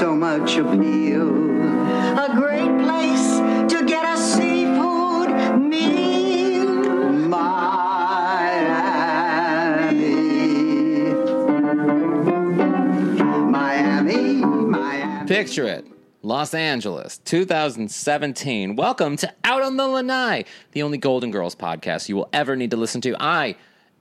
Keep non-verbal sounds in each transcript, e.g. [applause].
so much appeal. A great place to get a seafood meal. Miami. Miami, Miami. Picture it. Los Angeles, 2017. Welcome to Out on the Lanai, the only Golden Girls podcast you will ever need to listen to. I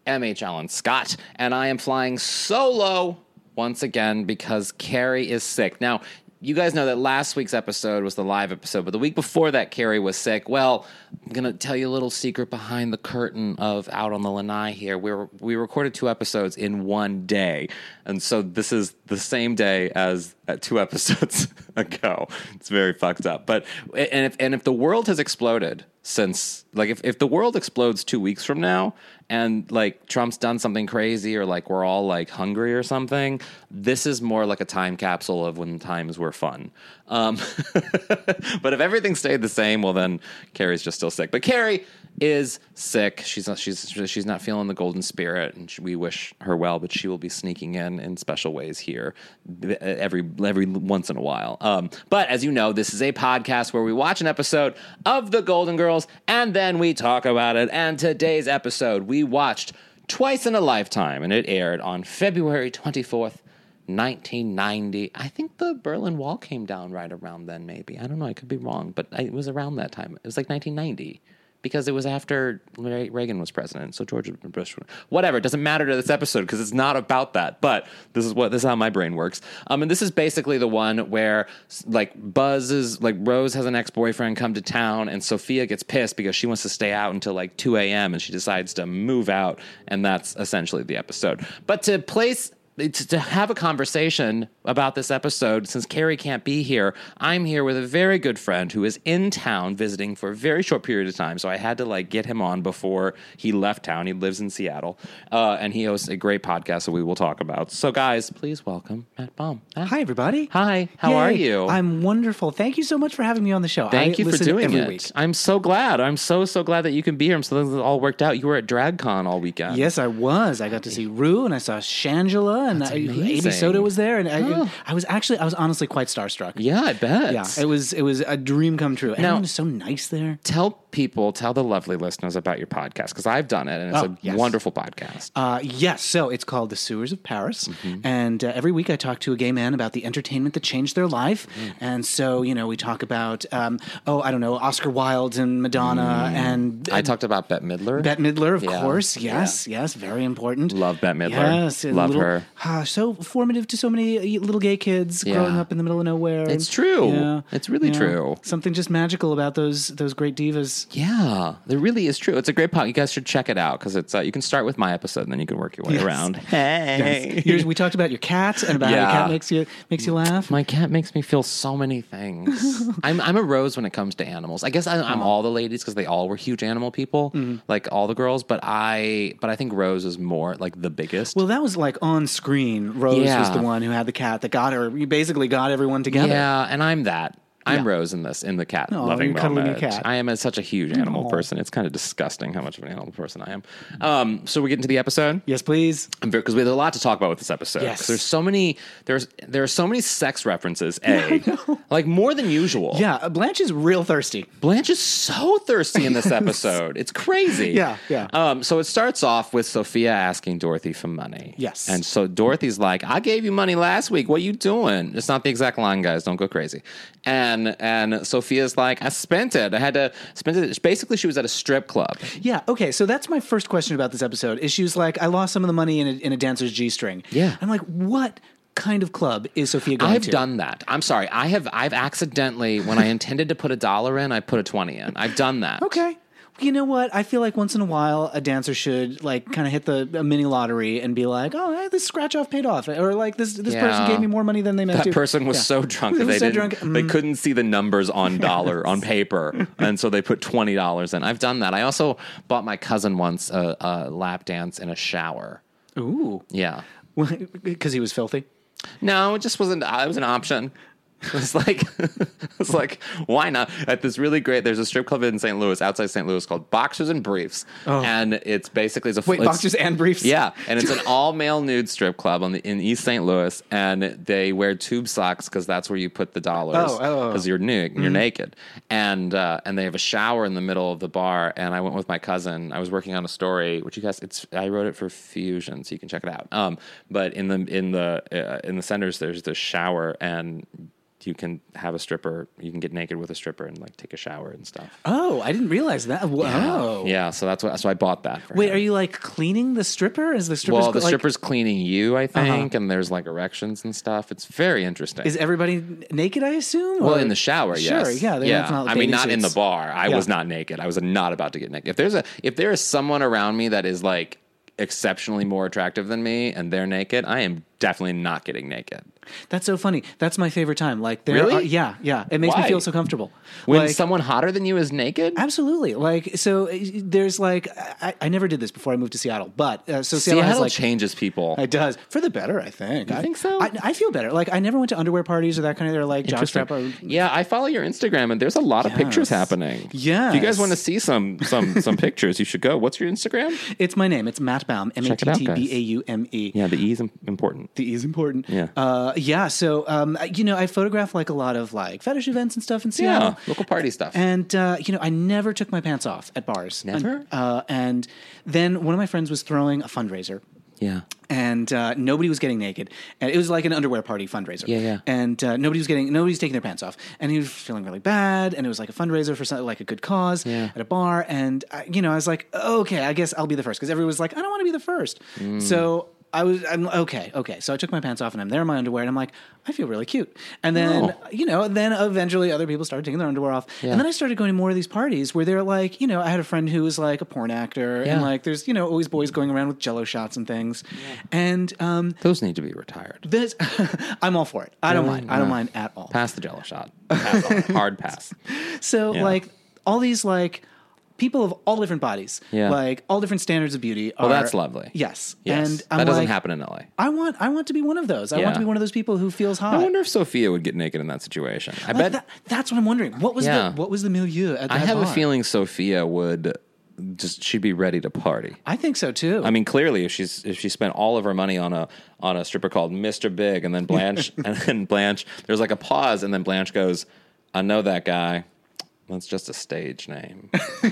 am H. Allen Scott, and I am flying solo once again because Carrie is sick. Now, you guys know that last week's episode was the live episode, but the week before that, Carrie was sick. Well, I'm gonna tell you a little secret behind the curtain of Out on the Lanai. Here, we were, we recorded two episodes in one day, and so this is the same day as uh, two [laughs] episodes ago. It's very fucked up. But and if and if the world has exploded since, like, if if the world explodes two weeks from now, and like Trump's done something crazy or like we're all like hungry or something, this is more like a time capsule of when times were fun. Um, [laughs] but if everything stayed the same, well then Carrie's just still sick. But Carrie is sick. She's not, she's she's not feeling the golden spirit, and we wish her well. But she will be sneaking in in special ways here every every once in a while. Um, but as you know, this is a podcast where we watch an episode of The Golden Girls and then we talk about it. And today's episode we watched twice in a lifetime, and it aired on February twenty fourth. 1990. I think the Berlin Wall came down right around then, maybe. I don't know. I could be wrong, but it was around that time. It was like 1990 because it was after Reagan was president. So George Bush, whatever. It doesn't matter to this episode because it's not about that. But this is what this is how my brain works. Um, and this is basically the one where like Buzz is like Rose has an ex boyfriend come to town, and Sophia gets pissed because she wants to stay out until like two a.m. and she decides to move out, and that's essentially the episode. But to place to, to have a conversation about this episode, since Carrie can't be here, I'm here with a very good friend who is in town visiting for a very short period of time. So I had to like get him on before he left town. He lives in Seattle, uh, and he hosts a great podcast that we will talk about. So guys, please welcome Matt Baume. Matt. Hi, everybody. Hi, how Yay. are you? I'm wonderful. Thank you so much for having me on the show. Thank I you for doing every it. Week. I'm so glad. I'm so so glad that you can be here. I'm so glad it all worked out. You were at DragCon all weekend. Yes, I was. I got to see Rue and I saw Shangela and I, Amy. Soda was there, and I, Oh. I was actually I was honestly quite starstruck. Yeah, I bet. Yeah, it was it was a dream come true. Everyone is so nice there. tell people, tell the lovely listeners about your podcast because I've done it and it's Oh, a yes. wonderful podcast. Uh, yes, so it's called The Sewers of Paris. Mm-hmm. And uh, every week I talk to a gay man about the entertainment that changed their life. Mm. And so, you know, we talk about, um, oh, I don't know, Oscar Wilde and Madonna and Mm. I talked about Bette Midler. Bette Midler, of Yeah, course. Yes, yes, very important. Love Bette Midler. Yes, Love little- her. Ah, so formative to so many uh, little gay kids Yeah. growing up in the middle of nowhere. It's true. Yeah, It's really yeah. true. Something just magical about those those great divas. Yeah, it really is true. It's a great podcast. You guys should check it out because it's uh, you can start with my episode and then you can work your way Yes. around. [laughs] Hey, Yours- we talked about your cat and about how your cat makes you makes you laugh. my cat makes me feel so many things. [laughs] I'm I'm a rose when it comes to animals. I guess I, I'm all the ladies because they all were huge animal people, Mm-hmm. like all the girls. But I but I think Rose is more like the biggest. Well, that was like on screen. Rose was the one who had the cat that got her. You basically got everyone together. Yeah, and I'm that. I'm Yeah. Rose in this in the cat Aw, loving moment. cat. I am a, such a huge animal Aw. person. It's kind of disgusting how much of an animal person I am. Um, so we get into the episode. Yes, please. because we have a lot to talk about with this episode. Yes. there's so many there's there are so many sex references. [laughs] A like more than usual. Yeah, uh, Blanche is real thirsty. Blanche is so thirsty in this [laughs] episode. it's crazy. Yeah, yeah. Um, so it starts off with Sophia asking Dorothy for money. Yes. And so Dorothy's like, "I gave you money last week. What are you doing?" It's not the exact line, guys. Don't go crazy. And and Sophia's like, "I spent it. I had to spend it." Basically, she was at a strip club. Yeah. Okay. So that's my first question about this episode. Is she was like, I lost some of the money in a, in a dancer's g string. Yeah. I'm like, what kind of club is Sophia going to? I've to? done that. I'm sorry. I have. I've accidentally, when I intended to put a dollar in, I put a twenty in. I've done that. Okay. You know what? I feel like once in a while a dancer should like kind of hit the a mini lottery and be like, "Oh, hey, this scratch off paid off," or like this this person gave me more money than they meant That to. person was Yeah. so drunk [laughs] that they so didn't. drunk. They Mm. couldn't see the numbers on [laughs] dollar on paper, and so they put twenty dollars in. I've done that. I also bought my cousin once a, a lap dance in a shower. Ooh, Yeah. [laughs] because he was filthy. No, it just wasn't. It was an option. [laughs] It's like, [laughs] it's like, why not? At this really great, there's a strip club in St. Louis, outside St. Louis, called Boxers and Briefs, and it's basically it's a Oh. Wait, it's- boxers and briefs. yeah, and it's an [laughs] all male nude strip club on the in East St. Louis, and they wear tube socks because that's where you put the dollars Oh, oh, oh. because you're nude, you're naked, and uh, and they have a shower in the middle of the bar. And I went with my cousin. I was working on a story, which you guys, it's I wrote it for Fusion, so you can check it out. Um, but in the in the uh, in the centers, there's the shower and. You can have a stripper. You can get naked with a stripper and like take a shower and stuff. Oh, I didn't realize that. Oh. Yeah, so that's what. So I bought that. For Wait, him. are you like cleaning the stripper? Is the stripper? Well, the like, stripper's cleaning you, I uh-huh. think, and there's like erections and stuff. It's very interesting. Is everybody naked? I assume. well, Or- in the shower, Sure. Yeah. yeah. Not I mean, not in the bar. I Yeah. was not naked. I was not about to get naked. If there's a, if there is someone around me that is like exceptionally more attractive than me, and they're naked, I am definitely not getting naked. That's so funny. That's my favorite time. Like, there Really? are- yeah, yeah. It makes Why? me feel so comfortable. When like, someone hotter than you is naked, Absolutely. Like so, uh, there's like I, I never did this before I moved to Seattle, but uh, so Seattle, Seattle has like changes people. it does for the better. I think. I think so? I, I feel better. Like I never went to underwear parties or that kind of. They're like jockstrap. Or, Yeah, I follow your Instagram, and there's a lot of pictures happening. Yeah. If you guys want to see some some some [laughs] pictures, you should go. What's your Instagram? it's my name. It's Matt Baume. M a t t b a u m e. Yeah, the E is important. The E is important. Yeah. Uh, yeah. So, um, you know, I photograph like a lot of like fetish events and stuff in Seattle. Yeah, local party stuff. And uh, you know, I never took my pants off at bars. Never? And, uh, and then one of my friends was throwing a fundraiser. yeah. and uh, nobody was getting naked. And it was like an underwear party fundraiser. Yeah, yeah. And uh, nobody was getting, nobody was taking their pants off, and he was feeling really bad. And it was like a fundraiser for something like a good cause Yeah. at a bar. And I, you know, I was like, okay, I guess I'll be the first because everyone was like, I don't want to be the first. Mm. So. I was I'm okay, okay. So I took my pants off and I'm there in my underwear and I'm like, I feel really cute. And then Oh. you know, then eventually other people started taking their underwear off. Yeah. And then I started going to more of these parties where they're like, you know, I had a friend who was like a porn actor Yeah. and like there's, you know, always boys going around with jello shots and things. And um Those need to be retired. this, [laughs] I'm all for it. I don't mind. I don't mind at all. Pass the jello shot. Pass. Hard pass. [laughs] So Yeah. like all these like people of all different bodies, Yeah. like all different standards of beauty. Are, Well, that's lovely. Yes, Yes. and I'm that doesn't like, happen in LA. I want, I want to be one of those. I Yeah. want to be one of those people who feels hot. I wonder if Sophia would get naked in that situation. I Like, bet. that- that's what I'm wondering. What was Yeah. the what was the milieu at that I have a feeling Sophia would just she'd be ready to party. I think so too. I mean, clearly, if she's if she spent all of her money on a on a stripper called Mister Big, and then Blanche [laughs] and then Blanche, there's like a pause, and then Blanche goes, "I know that guy. That's just a stage name." [laughs]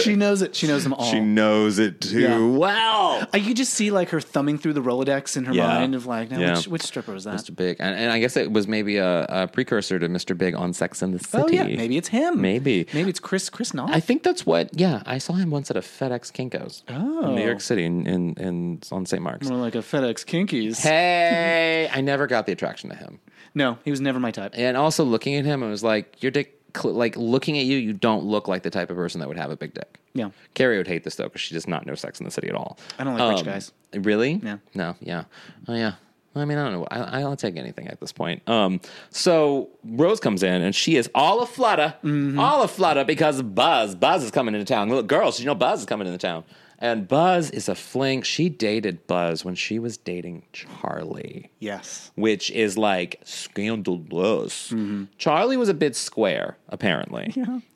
she knows it. She knows them all. she knows it too Yeah. well. I could just see like her thumbing through the Rolodex in her Yeah. mind of like, now, Yeah. which, which stripper was that? Mr. Big, and, and I guess it was maybe a, a precursor to Mr. Big on Sex and the City. Oh yeah, maybe it's him. Maybe. maybe it's Chris Chris Noth. I think that's what. Yeah, I saw him once at a FedEx Kinkos Oh. in New York oh. City, in in, in on St. Mark's. More like a FedEx Kinkies. Hey, I never got the attraction to him. No, he was never my type. And also looking at him, I was like, "Your dick." cl- Like looking at you, you don't look like the type of person that would have a big dick. Yeah. Carrie would hate this though because she does not know Sex in the City at all. I don't like rich guys. Really? Yeah. No. Yeah. Oh yeah. I mean, I don't know. I, I'll take anything at this point. Um, so Rose comes in and she is all a flutter, Mm-hmm. all a flutter because Buzz, Buzz is coming into town. Little girls, you know, Buzz is coming into town, and Buzz is a fling. She dated Buzz when she was dating Charlie Yes. which is like scandalous. Mm-hmm. Charlie was a bit square, apparently.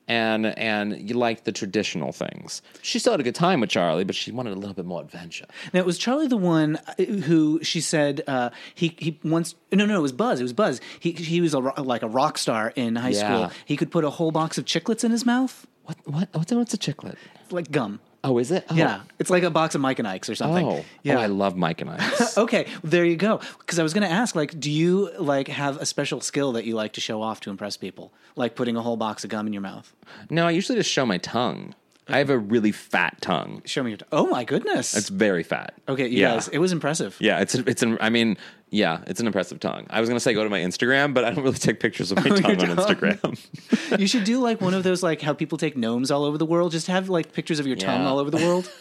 And and you liked the traditional things. She still had a good time with Charlie, but she wanted a little bit more adventure. Now it was Charlie the one uh, who she said uh, he he once no no it was Buzz it was Buzz he he was a, ro- like a rock star in high Yeah. school he could put a whole box of chiclets in his mouth What what what's a, what's a chiclet? like gum Oh, is it? Oh. yeah it's like a box of Mike and Ike's or something Oh, oh yeah oh, I love Mike and Ike's. [laughs] okay there you go because I was gonna ask like do you like have a special skill that you like to show off to impress people like putting a whole box of gum in your mouth no, I usually just show my tongue. I have a really fat tongue. show me your t- oh my goodness It's very fat. okay you yeah. guys it was impressive Yeah, it's it's. I mean, yeah, it's an impressive tongue. I was gonna say go to my Instagram, but I don't really take pictures of [laughs] my Oh, tongue on? Instagram. you should do like one of those like how people take gnomes all over the world just have like pictures of your tongue all over the world [laughs]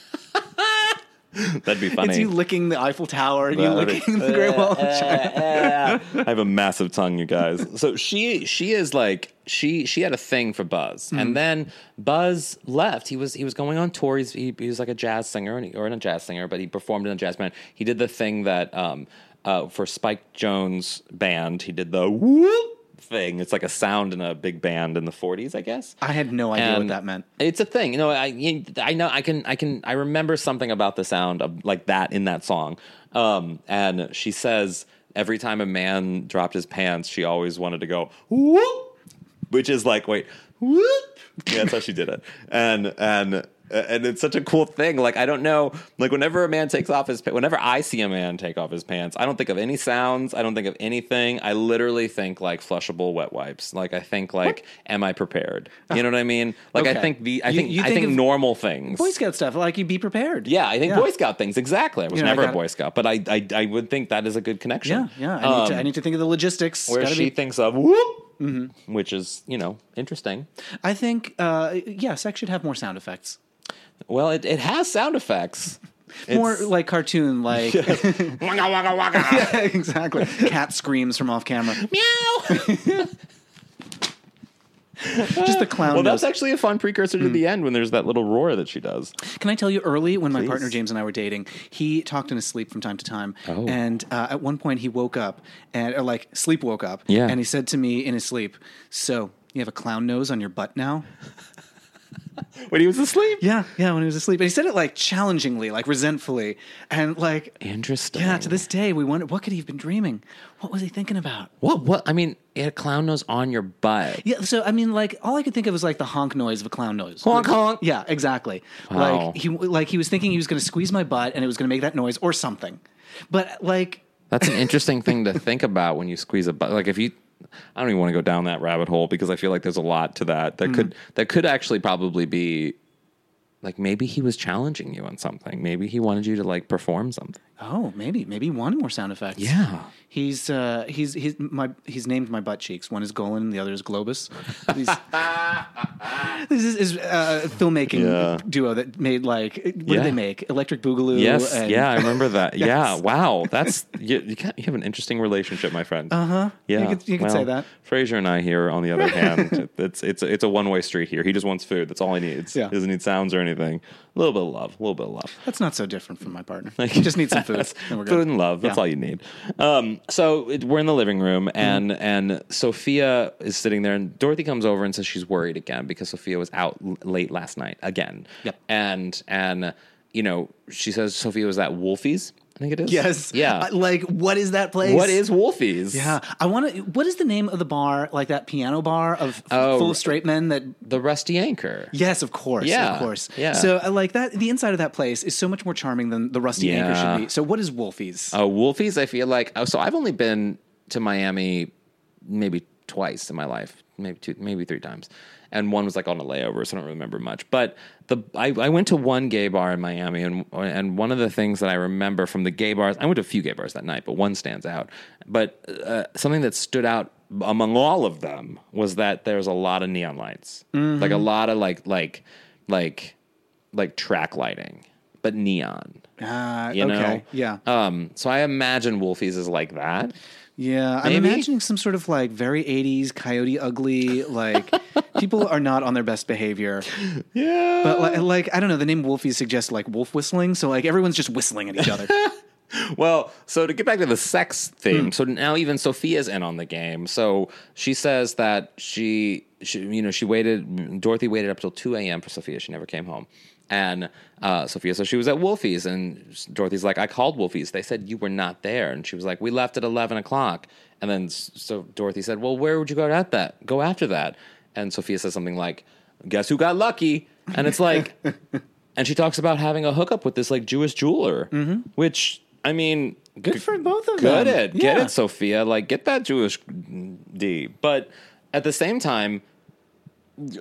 That'd be funny. It's you licking the Eiffel Tower and you That'd be- licking the Great Wall of China. [laughs] I have a massive tongue, you guys. So she she is like she she had a thing for Buzz, Hmm. and then Buzz left. He was he was going on tour. He's, he, he was like a jazz singer he, or a jazz singer, but he performed in a jazz band. He did the thing that um uh, for Spike Jones' band. He did the whoop thing. It's like a sound in a big band in the 40s, I guess. I had no idea what that meant. It's a thing, you know. I I know I can I can I remember something about the sound of like that in that song. Um, and she says every time a man dropped his pants, she always wanted to go whoop, which is like wait whoop. Yeah, that's how she did it. And and and it's such a cool thing. Like I don't know, like whenever a man takes off his, whenever I see a man take off his pants, I don't think of any sounds. I don't think of anything. I literally think like flushable wet wipes. Like I think like, am I prepared? You know what I mean? Like I think the, I You- think, you I think think normal things. Boy Scout stuff, like you be prepared. yeah, I think Yeah. Boy Scout things. Exactly. I was You know, never a Boy Scout, but I, I, I would think that is a good connection. Yeah, yeah. I need, to, Um, I need to think of the logistics. Where she be- thinks of whoop, Mm-hmm. which is you know interesting. I think, uh, yeah, sex should have more sound effects. Well, it, it has sound effects. [laughs] More It's- like cartoon, like waka waka waka. exactly. Cat screams from off camera. Meow. [laughs] [laughs] Just the clown. Well, nose. that's actually a fun precursor to the end when there's that little roar that she does. Can I tell you early when my partner James and I were dating, he talked in his sleep from time to time. Oh. And uh, at one point he woke up and or like sleep woke up. Yeah. And he said to me in his sleep, "So you have a clown nose on your butt now?" [laughs] When he was asleep. Yeah, yeah. When he was asleep, and he said it like challengingly, like resentfully, and like Interesting. yeah. To this day, we wonder what could he have been dreaming? What was he thinking about? What? What? I mean, it had a clown nose on your butt. Yeah, so I mean, like all I could think of was like the honk noise of a clown nose. Honk, honk. Yeah, exactly. Wow. Like he like he was thinking he was going to squeeze my butt and it was going to make that noise or something. But like, That's an [laughs] interesting thing to think about when you squeeze a butt. Like if you, I don't even want to go down that rabbit hole because I feel like there's a lot to that that could hmm. that could actually probably be. Like maybe he was challenging you on something. Maybe he wanted you to like perform something. Oh, maybe maybe one more sound effects. Yeah. He's uh he's he's my he's named my butt cheeks. One is Golan, the other is Globus. [laughs] This is, is uh, a filmmaking Yeah. duo that made like what Yeah. did they make? Electric Boogaloo. Yes, and- yeah, I remember that. [laughs] Yeah, wow, that's you. You, you have an interesting relationship, my friend. Uh huh. Yeah. You could- you could say that. Fraser and I here, on the other [laughs] hand, it's it's it's a one way street here. He just wants food. That's all he needs. Yeah. He doesn't need sounds or anything. A little bit of love. A little bit of love. That's not so different from my partner. [laughs] You just need some food. and we're good. Food and love. That's Yeah. all you need. Um, so it, we're in the living room, and and Sophia is sitting there, and Dorothy comes over and says she's worried again because Sophia was out l- late last night again. Yep. And and you know she says Sophia was at Wolfie's. I think it is. Yes. Yeah. Uh, like, what is that place? what is Wolfie's? Yeah, I want to. What is the name of the bar? Like that piano bar of Oh. full of straight men that. The Rusty Anchor. Yes, of course. Yeah, of course. yeah. So, I like that. The inside of that place is so much more charming than the Rusty Anchor should be. So, what is Wolfie's? Oh, Wolfie's. I feel like. Oh, so I've only been to Miami maybe twice in my life, maybe two, maybe three times, and one was like on a layover, so I don't remember much. But the I, I went to one gay bar in Miami, and and one of the things that I remember from the gay bars, I went to a few gay bars that night, but one stands out. But uh, something that stood out among all of them was that there's a lot of neon lights, like a lot of like like like like track lighting, but neon. Ah, You okay. know, Yeah. Um, so I imagine Wolfie's is like that. Yeah. I'm imagining some sort of like very 80s coyote ugly. Like, [laughs] people are not on their best behavior. Yeah, But, like, like, I don't know. The name Wolfie suggests like wolf whistling. So, like, everyone's just whistling at each other. [laughs] well, so to get back to the sex theme, hmm. so now even Sophia's in on the game. So she says that she, she you know, she waited. Dorothy waited up till two a.m. for Sophia. She never came home. And uh, Sophia says she was at Wolfie's, and Dorothy's like, "I called Wolfie's. They said you were not there." And she was like, "We left at eleven o'clock." And then so Dorothy said, "Well, where would you go at that? Go after that?" And Sophia says something like, "Guess who got lucky?" And it's like, [laughs] and she talks about having a hookup with this like Jewish jeweler, which I mean, Good for both of Good them. it, get it, Sophia. Like, get that Jewish D. But at the same time,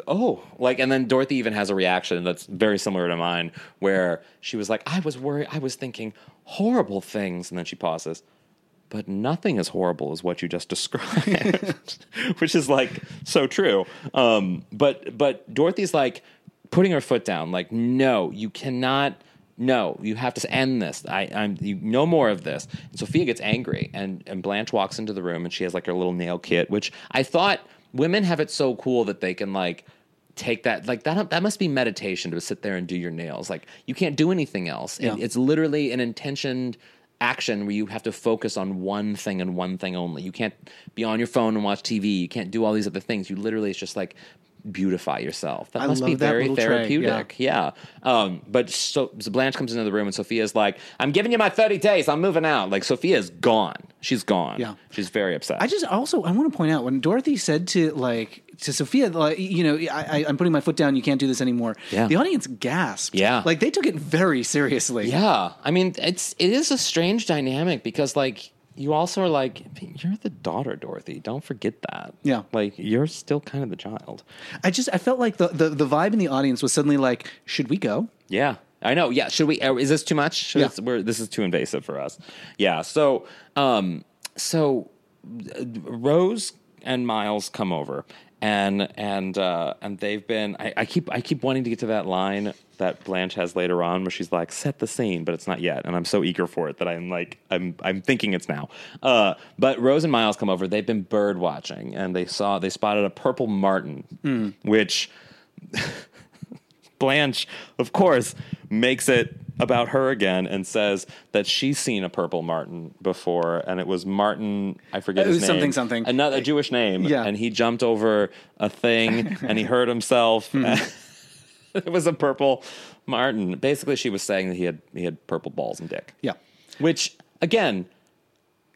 oh, like, and then Dorothy even has a reaction that's very similar to mine, where she was like, "I was worried, I was thinking horrible things," and then she pauses. But nothing as horrible as what you just [laughs] described, [laughs] which is like so true. Um, but but Dorothy's like putting her foot down, like, no, you cannot. No, you have to end this. I, I'm you, no more of this. And Sophia gets angry, and and Blanche walks into the room, and she has like her little nail kit, which I thought women have it so cool that they can like take that like that that must be meditation to sit there and do your nails like you can't do anything else Yeah. It- it's literally an intentioned action where you have to focus on one thing and one thing only. You can't be on your phone and watch TV. You can't do all these other things. You literally it's just like beautify yourself. That I must be very little tray, therapeutic. Yeah. Um, but so, so Blanche comes into the room and Sophia's like, "I'm giving you my 30 days. I'm moving out." Like Sophia's gone. She's gone. Yeah. She's very upset. I just also I want to point out when Dorothy said to like to Sophia, like you know, I, I, I'm putting my foot down. You can't do this anymore. Yeah. The audience gasped. Yeah. like they took it very seriously. Yeah, I mean, it's it is a strange dynamic because like you also are like you're the daughter, Dorothy. Don't forget that. Yeah. like you're still kind of the child. I just I felt like the, the the vibe in the audience was suddenly like, should we go? Yeah, I know. Yeah, should we? uh, Is this too much? Should Yeah. this- we're, this is too invasive for us. Yeah. So, um, so Rose and Miles come over, and and uh, and they've been. I, I keep I keep wanting to get to that line that Blanche has later on where she's like, "Set the scene," but it's not yet, and I'm so eager for it that I'm like, I'm I'm thinking it's now. Uh, but Rose and Miles come over. They've been bird watching, and they saw they spotted a purple martin, which. [laughs] Blanche, of course, makes it about her again and says that she's seen a purple martin before, and it was Martin. I forget It his was name. something, something. Another Jewish name. Yeah. and he jumped over a thing [laughs] and he hurt himself. Hmm. [laughs] [laughs] it was a purple martin. Basically, she was saying that he had he had purple balls and dick. Yeah. Which again,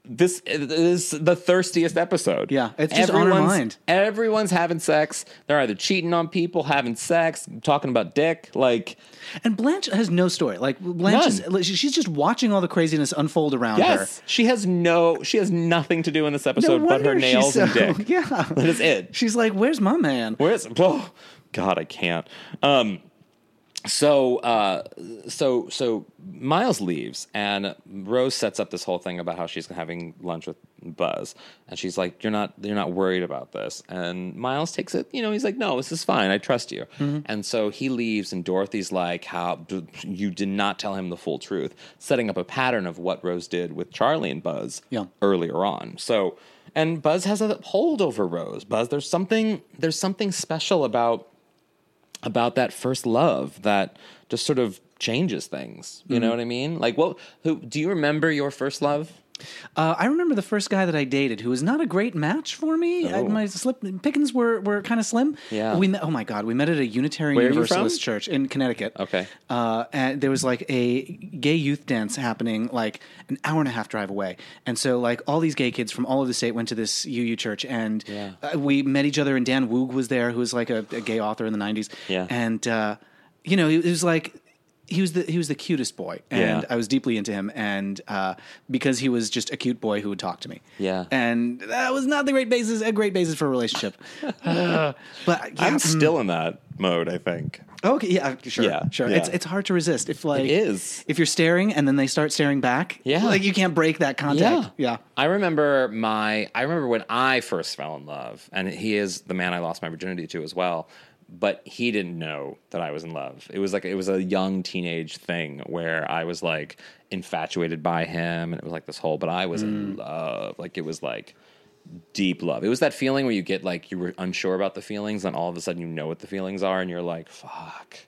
this is the thirstiest episode. Yeah, it's just on her mind. Everyone's having sex. They're either cheating on people, having sex, talking about dick. Like, And Blanche has no story. Like Blanche, is, she's just watching all the craziness unfold around yes, she has no, she has nothing to do in this episode No but her nails and dick. [laughs] Yeah, That is it. She's like, "Where's my man?" Where's oh God, I can't. Um so uh so so Miles leaves and Rose sets up this whole thing about how she's having lunch with Buzz. And she's like you're not you're not worried about this. And Miles takes it you know he's like no this is fine. I trust you. And so he leaves and Dorothy's like how you did not tell him the full truth setting up a pattern of what Rose did with Charlie and Buzz Yeah. earlier on. So and Buzz has a hold over Rose. Buzz there's something there's something special about about that first love that just sort of changes things. You Mm-hmm. know what I mean? Like, what? Who do you remember your first love? Uh, I remember the first guy that I dated who was not a great match for me. I, Oh. my slip pickings were, were kind of slim. Yeah. We met, oh my god, we met at a Unitarian Where Universalist church in Connecticut. Okay. Uh, and there was like a gay youth dance happening like an hour and a half drive away. And so like all these gay kids from all over the state went to this UU church and Yeah. uh, we met each other and Dan Woog was there who was like a, a gay author in the 90s. Yeah. And uh, you know, it was like he was the he was the cutest boy, and Yeah. I was deeply into him, and uh, because he was just a cute boy who would talk to me, Yeah. and that was not the great basis a great basis for a relationship. Uh, [laughs] but yeah, I'm mm, still in that mode. I think. okay, yeah, sure, Yeah, sure. yeah. It's it's hard to resist if like It is. if you're staring and then they start staring back. Yeah. like you can't break that contact. Yeah, I remember my. I remember when I first fell in love, and he is the man I lost my virginity to as well. But he didn't know that I was in love. It was like it was a young teenage thing where I was like infatuated by him, and it was like this whole. But I was in Mm. love. Like it was like deep love. It was that feeling where you get like you were unsure about the feelings, and all of a sudden you know what the feelings are, and you're like, "Fuck,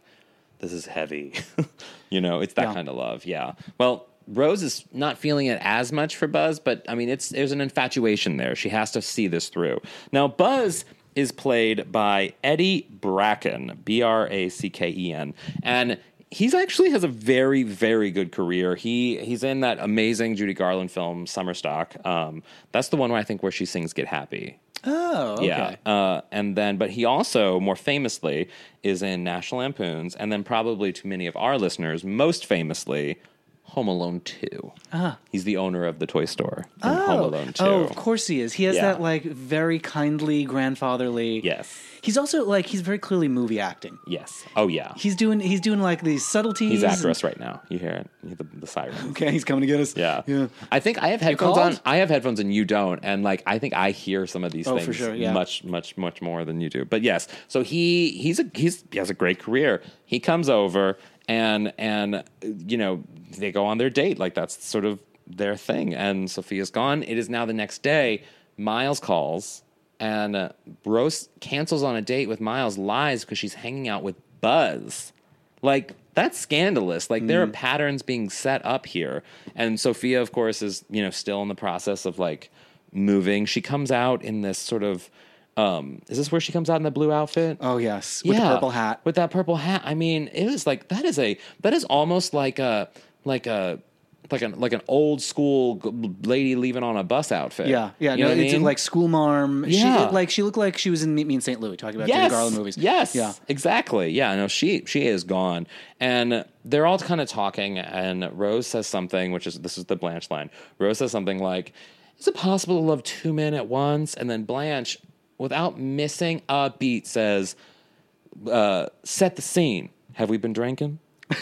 this is heavy." [laughs] you know, it's that Yeah. kind of love. Yeah. Well, Rose is not feeling it as much for Buzz, but I mean, it's there's an infatuation there. She has to see this through. Now, Buzz is played by Eddie Bracken, B R A C K E N, and he's actually has a very very good career. He he's in that amazing Judy Garland film Summer Stock. Um, that's the one where I think where she sings "Get Happy." Oh, okay. Yeah. Uh, and then, but he also, more famously, is in National Lampoons, and then probably to many of our listeners, most famously, Home Alone 2. Ah. He's the owner of the toy store in Home Alone 2. Oh, of course he is. He has Yeah. that like very kindly grandfatherly. Yes. He's also like he's very clearly movie acting. Yes. Oh, yeah. He's doing he's doing like these subtleties. He's after and- us right now. You hear it? You hear the, the siren. Okay, he's coming to get us. Yeah. yeah. I think I have headphones on. I have headphones and you don't. And like I think I hear some of these Oh, things for sure, yeah. much, much, much more than you do. But yes. So he he's a he's he has a great career. He comes over and and you know, they go on their date. Like that's sort of their thing. And Sophia's gone. It is now the next day. Miles calls and uh, Rose cancels on a date with Miles, lies because she's hanging out with Buzz. Like that's scandalous. Like Mm. there are patterns being set up here. And Sophia, of course, is, you know, still in the process of like moving. She comes out in this sort of um is this where she comes out in the blue outfit? Oh yes, with the purple hat. With that purple hat. I mean, it was like that is a that is almost like a like a like an like an old school lady leaving on a bus outfit. Yeah, yeah. You no, know I it's mean? like school marm. Yeah. she, like she looked like she was in Meet Me in St. Louis talking about Judy yes, Garland movies. Yes, yeah. exactly. Yeah, no, she she is gone, and they're all kind of talking, and Rose says something, which is this is the Blanche line. Rose says something like, "Is it possible to love two men at once?" And then Blanche, without missing a beat, says, uh, "Set the scene. Have we been drinking?"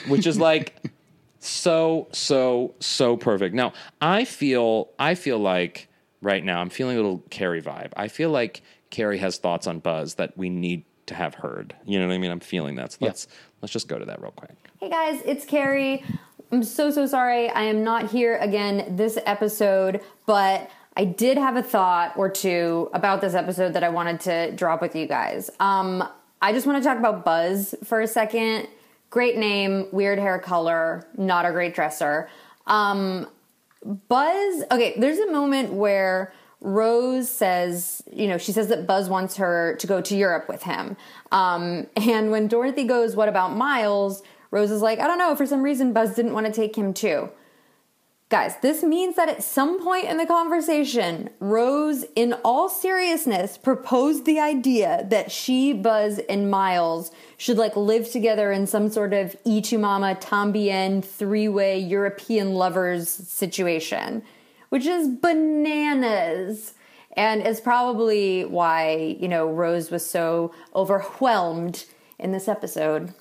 Which is like. [laughs] so so so perfect. Now I feel I feel like right now I'm feeling a little Carrie vibe. I feel like Carrie has thoughts on Buzz that we need to have heard. You know what I mean? I'm feeling that. So let's let's just go to that real quick. Hey guys, it's Carrie. I'm so, so sorry I am not here again this episode, but I did have a thought or two about this episode that I wanted to drop with you guys. Um, I just want to talk about Buzz for a second. Great name, weird hair color, not a great dresser. Um, Buzz, okay, there's a moment where Rose says, you know, she says that Buzz wants her to go to Europe with him. Um, and when Dorothy goes, What about Miles? Rose is like, I don't know, for some reason, Buzz didn't want to take him too. Guys, this means that at some point in the conversation, Rose, in all seriousness, proposed the idea that she, Buzz, and Miles should like live together in some sort of Y Tu Mamá También three way European lovers situation, which is bananas. And is probably why, you know, Rose was so overwhelmed in this episode.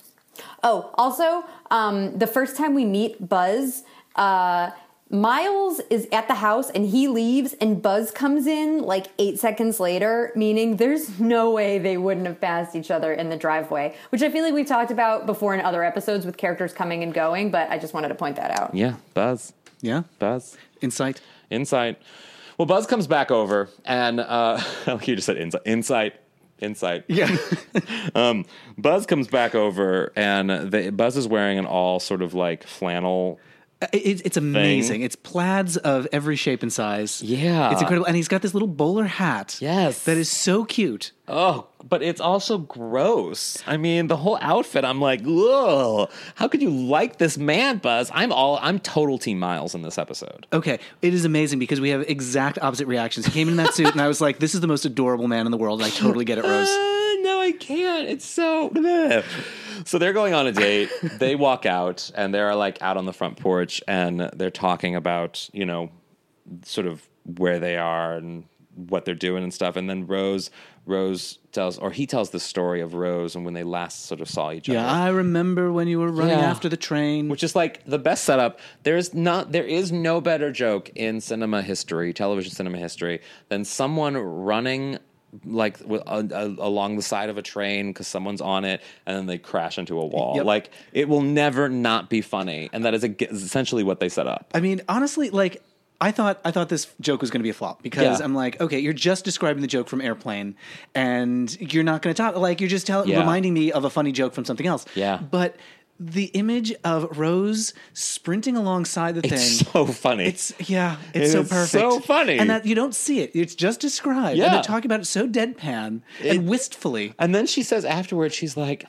Oh, also, um, the first time we meet Buzz, uh, Miles is at the house and he leaves, and Buzz comes in like eight seconds later, meaning there's no way they wouldn't have passed each other in the driveway, which I feel like we've talked about before in other episodes with characters coming and going, but I just wanted to point that out. Yeah, Buzz, Yeah, Buzz, insight. insight. Well, Buzz comes back over, and uh, [laughs] you just said insight, insight, insight. Yeah, [laughs] Um, Buzz comes back over, and the, Buzz is wearing an all sort of like flannel. It, it's amazing. It's plaids of every shape and size. Yeah. it's incredible, and he's got this little bowler hat. Yes. that is so cute. Oh, but it's also gross. I mean, the whole outfit. I'm like, ugh. How could you like this man, Buzz? I'm all. I'm total Team Miles in this episode. Okay, it is amazing because we have exact opposite reactions. He came in that suit, and I was like, "This is the most adorable man in the world." And I totally get it, Rose. [laughs] No, I can't. It's so. bleh. So they're going on a date. [laughs] they walk out, and they're like out on the front porch, and they're talking about you know, sort of where they are and what they're doing and stuff. And then Rose, Rose tells, or he tells the story of Rose and when they last sort of saw each other. Yeah. I remember when you were running Yeah. after the train. which is like the best setup. There's not there is no better joke in cinema history, television cinema history, than someone running like uh, uh, along the side of a train because someone's on it and then they crash into a wall. Yep. Like it will never not be funny, and that is a, is essentially what they set up. I mean, honestly, like I thought I thought this joke was going to be a flop because Yeah. I'm like, okay, you're just describing the joke from Airplane, and you're not going to talk like you're just tell- Yeah. reminding me of a funny joke from something else. Yeah. but. The image of Rose sprinting alongside the thing. It's [laughs] so funny. It's yeah, it's It so perfect. so funny. and that you don't see it. It's just described. and Yeah. they're talking about it so deadpan It- and wistfully. and then she says afterwards, she's like.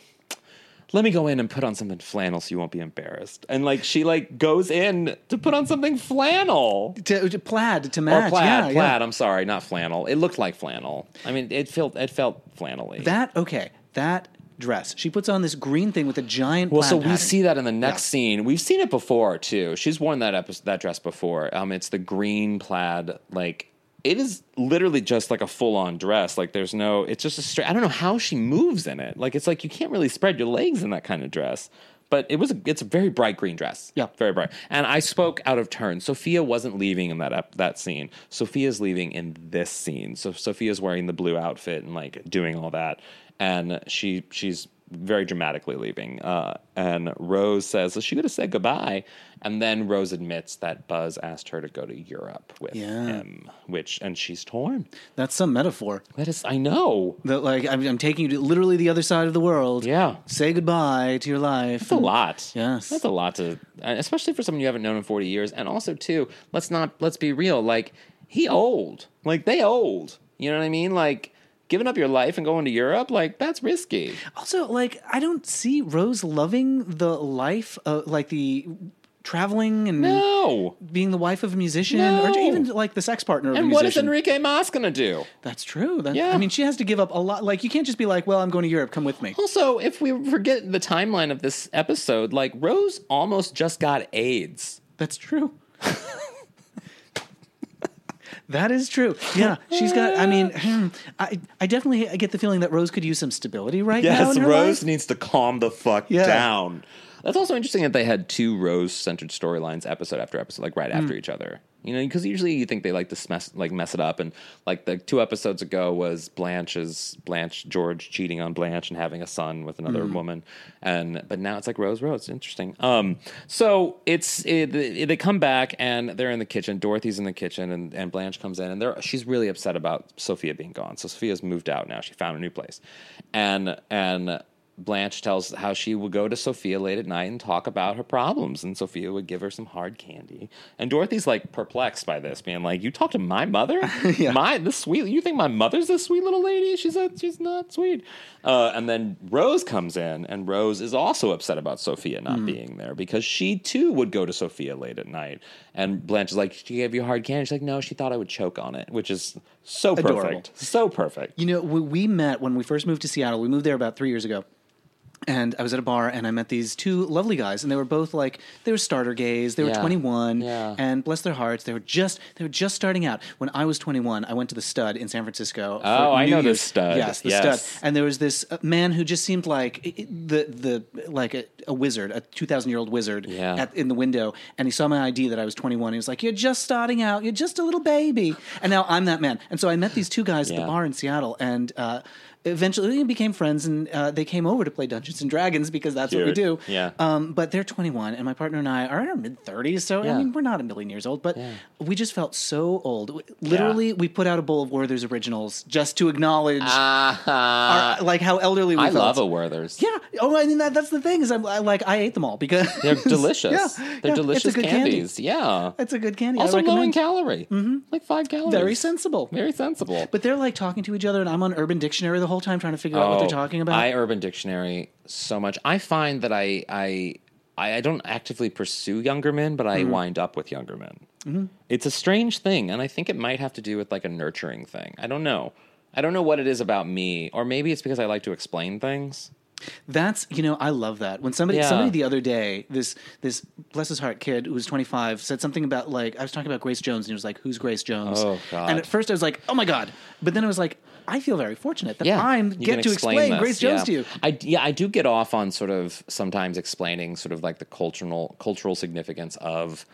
Let me go in and put on something flannel so you won't be embarrassed. And like she like goes in to put on something flannel. To, to plaid to match. Or plaid, yeah, plaid. yeah. I'm sorry, not flannel. It looked like flannel. I mean, it felt it felt flannelly. That okay. That dress. She puts on this green thing with a giant. well, so we pattern. see that in the next Yeah. scene. We've seen it before too. She's worn that episode, that dress before. Um, it's the green plaid. Like it is literally just like a full on dress. Like there's no. It's just a straight. I don't know how she moves in it. Like it's like you can't really spread your legs in that kind of dress. But it was a, it's a very bright green dress. Yeah. very bright. And I spoke out of turn. Sophia wasn't leaving in that ep- that scene. Sophia's leaving in this scene. So Sophia's wearing the blue outfit and like doing all that. And she she's very dramatically leaving. Uh, and Rose says is she going to say goodbye, and then Rose admits that Buzz asked her to go to Europe with Yeah. him, which and she's torn. That's some metaphor. That is, I know. That like I'm, I'm taking you to literally the other side of the world. Yeah. Say goodbye to your life. That's a lot. Yes. that's a lot to, especially for someone you haven't known in forty years. And also, too, let's not let's be real. Like he old, like they old. You know what I mean? Like giving up your life and going to Europe, like that's risky. Also, like I don't see Rose loving the life, uh, like the traveling and No. being the wife of a musician, or even like the sex partner of And what is. Enrique Mas gonna do? That's true. That, Yeah. I mean, she has to give up a lot. Like you can't just be like, "Well, I'm going to Europe. Come with me." Also, if we forget the timeline of this episode, like Rose almost just got AIDS. That's true. [laughs] that is true. Yeah, she's got. I mean, [laughs] hmm, I I definitely get the feeling that Rose could use some stability right now. Yes, in her Rose life. needs to calm the fuck Yeah. down. That's also interesting that they had two Rose centered storylines episode after episode, like right Hmm. after each other. You know, because usually you think they like to mess like mess it up, and like the two episodes ago was Blanche's Blanche George cheating on Blanche and having a son with another Hmm. woman, and but now it's like Rose Rose. Interesting. Um, so it's it, they come back and they're in the kitchen. Dorothy's in the kitchen, and, and Blanche comes in, and they're she's really upset about Sophia being gone. So Sophia's moved out now. She found a new place, and and. Blanche tells how she would go to Sophia late at night and talk about her problems, and Sophia would give her some hard candy. And Dorothy's like perplexed by this, being like, "You talk to my mother, [laughs] my the sweet. You think my mother's this sweet little lady? She's a, she's not sweet." Uh, and then Rose comes in, and Rose is also upset about Sophia not being there because she too would go to Sophia late at night. And Blanche is like, "She gave you hard candy." She's like, "No, she thought I would choke on it," which is so perfect, so perfect. You know, we, we met when we first moved to Seattle. We moved there about three years ago. And I was at a bar and I met these two lovely guys, and they were both like they were starter gays. They were Yeah. 21, Yeah. and bless their hearts, they were just they were just starting out. When I was 21, I went to the Stud in San Francisco. Oh, I New know the Stud. Yes, the Yes. Stud. And there was this uh, man who just seemed like the the like a, a wizard, a 2,000 year old wizard, Yeah. at, in the window. And he saw my ID that I was 21. He was like, "You're just starting out. You're just a little baby." And now I'm that man. And so I met these two guys at the bar in Seattle, and uh, eventually we became friends. And uh, they came over to play Dungeons and Dragons because that's what we do. Yeah. Um, but they're 21, and my partner and I are in our mid 30s. So Yeah. I mean, we're not a million years old, but we just felt so old. Literally, we put out a bowl of Werther's originals just to acknowledge our, like how elderly we Uh, I felt. love a Werther's. Yeah. Oh, I mean that, that's the thing is I'm I, like I ate them all because They're [laughs] delicious. yeah, They're yeah, delicious a candy. candies. Yeah. It's a good candy. Also low in recommend. Mm-hmm. Like five calories. Very sensible. Very sensible. But they're like talking to each other, and I'm on Urban Dictionary the whole time trying to figure out what they're Oh, talking about. I Urban Dictionary so much. I find that I I I I don't actively pursue younger men, but Mm-hmm. I wind up with younger men. It's a strange thing, and I think it might have to do with like a nurturing thing. I don't know. I don't know what it is about me, or maybe it's because I like to explain things. That's you know I love that when somebody Yeah. somebody the other day this this bless his heart kid who was 25 said something about like I was talking about Grace Jones and he was like who's Grace Jones Oh, God. and at first I was like oh my god but then I was like I feel very fortunate that yeah, I'm get to explain this, Grace Jones yeah. to you I yeah, I do get off on sort of sometimes explaining sort of like the cultural cultural significance of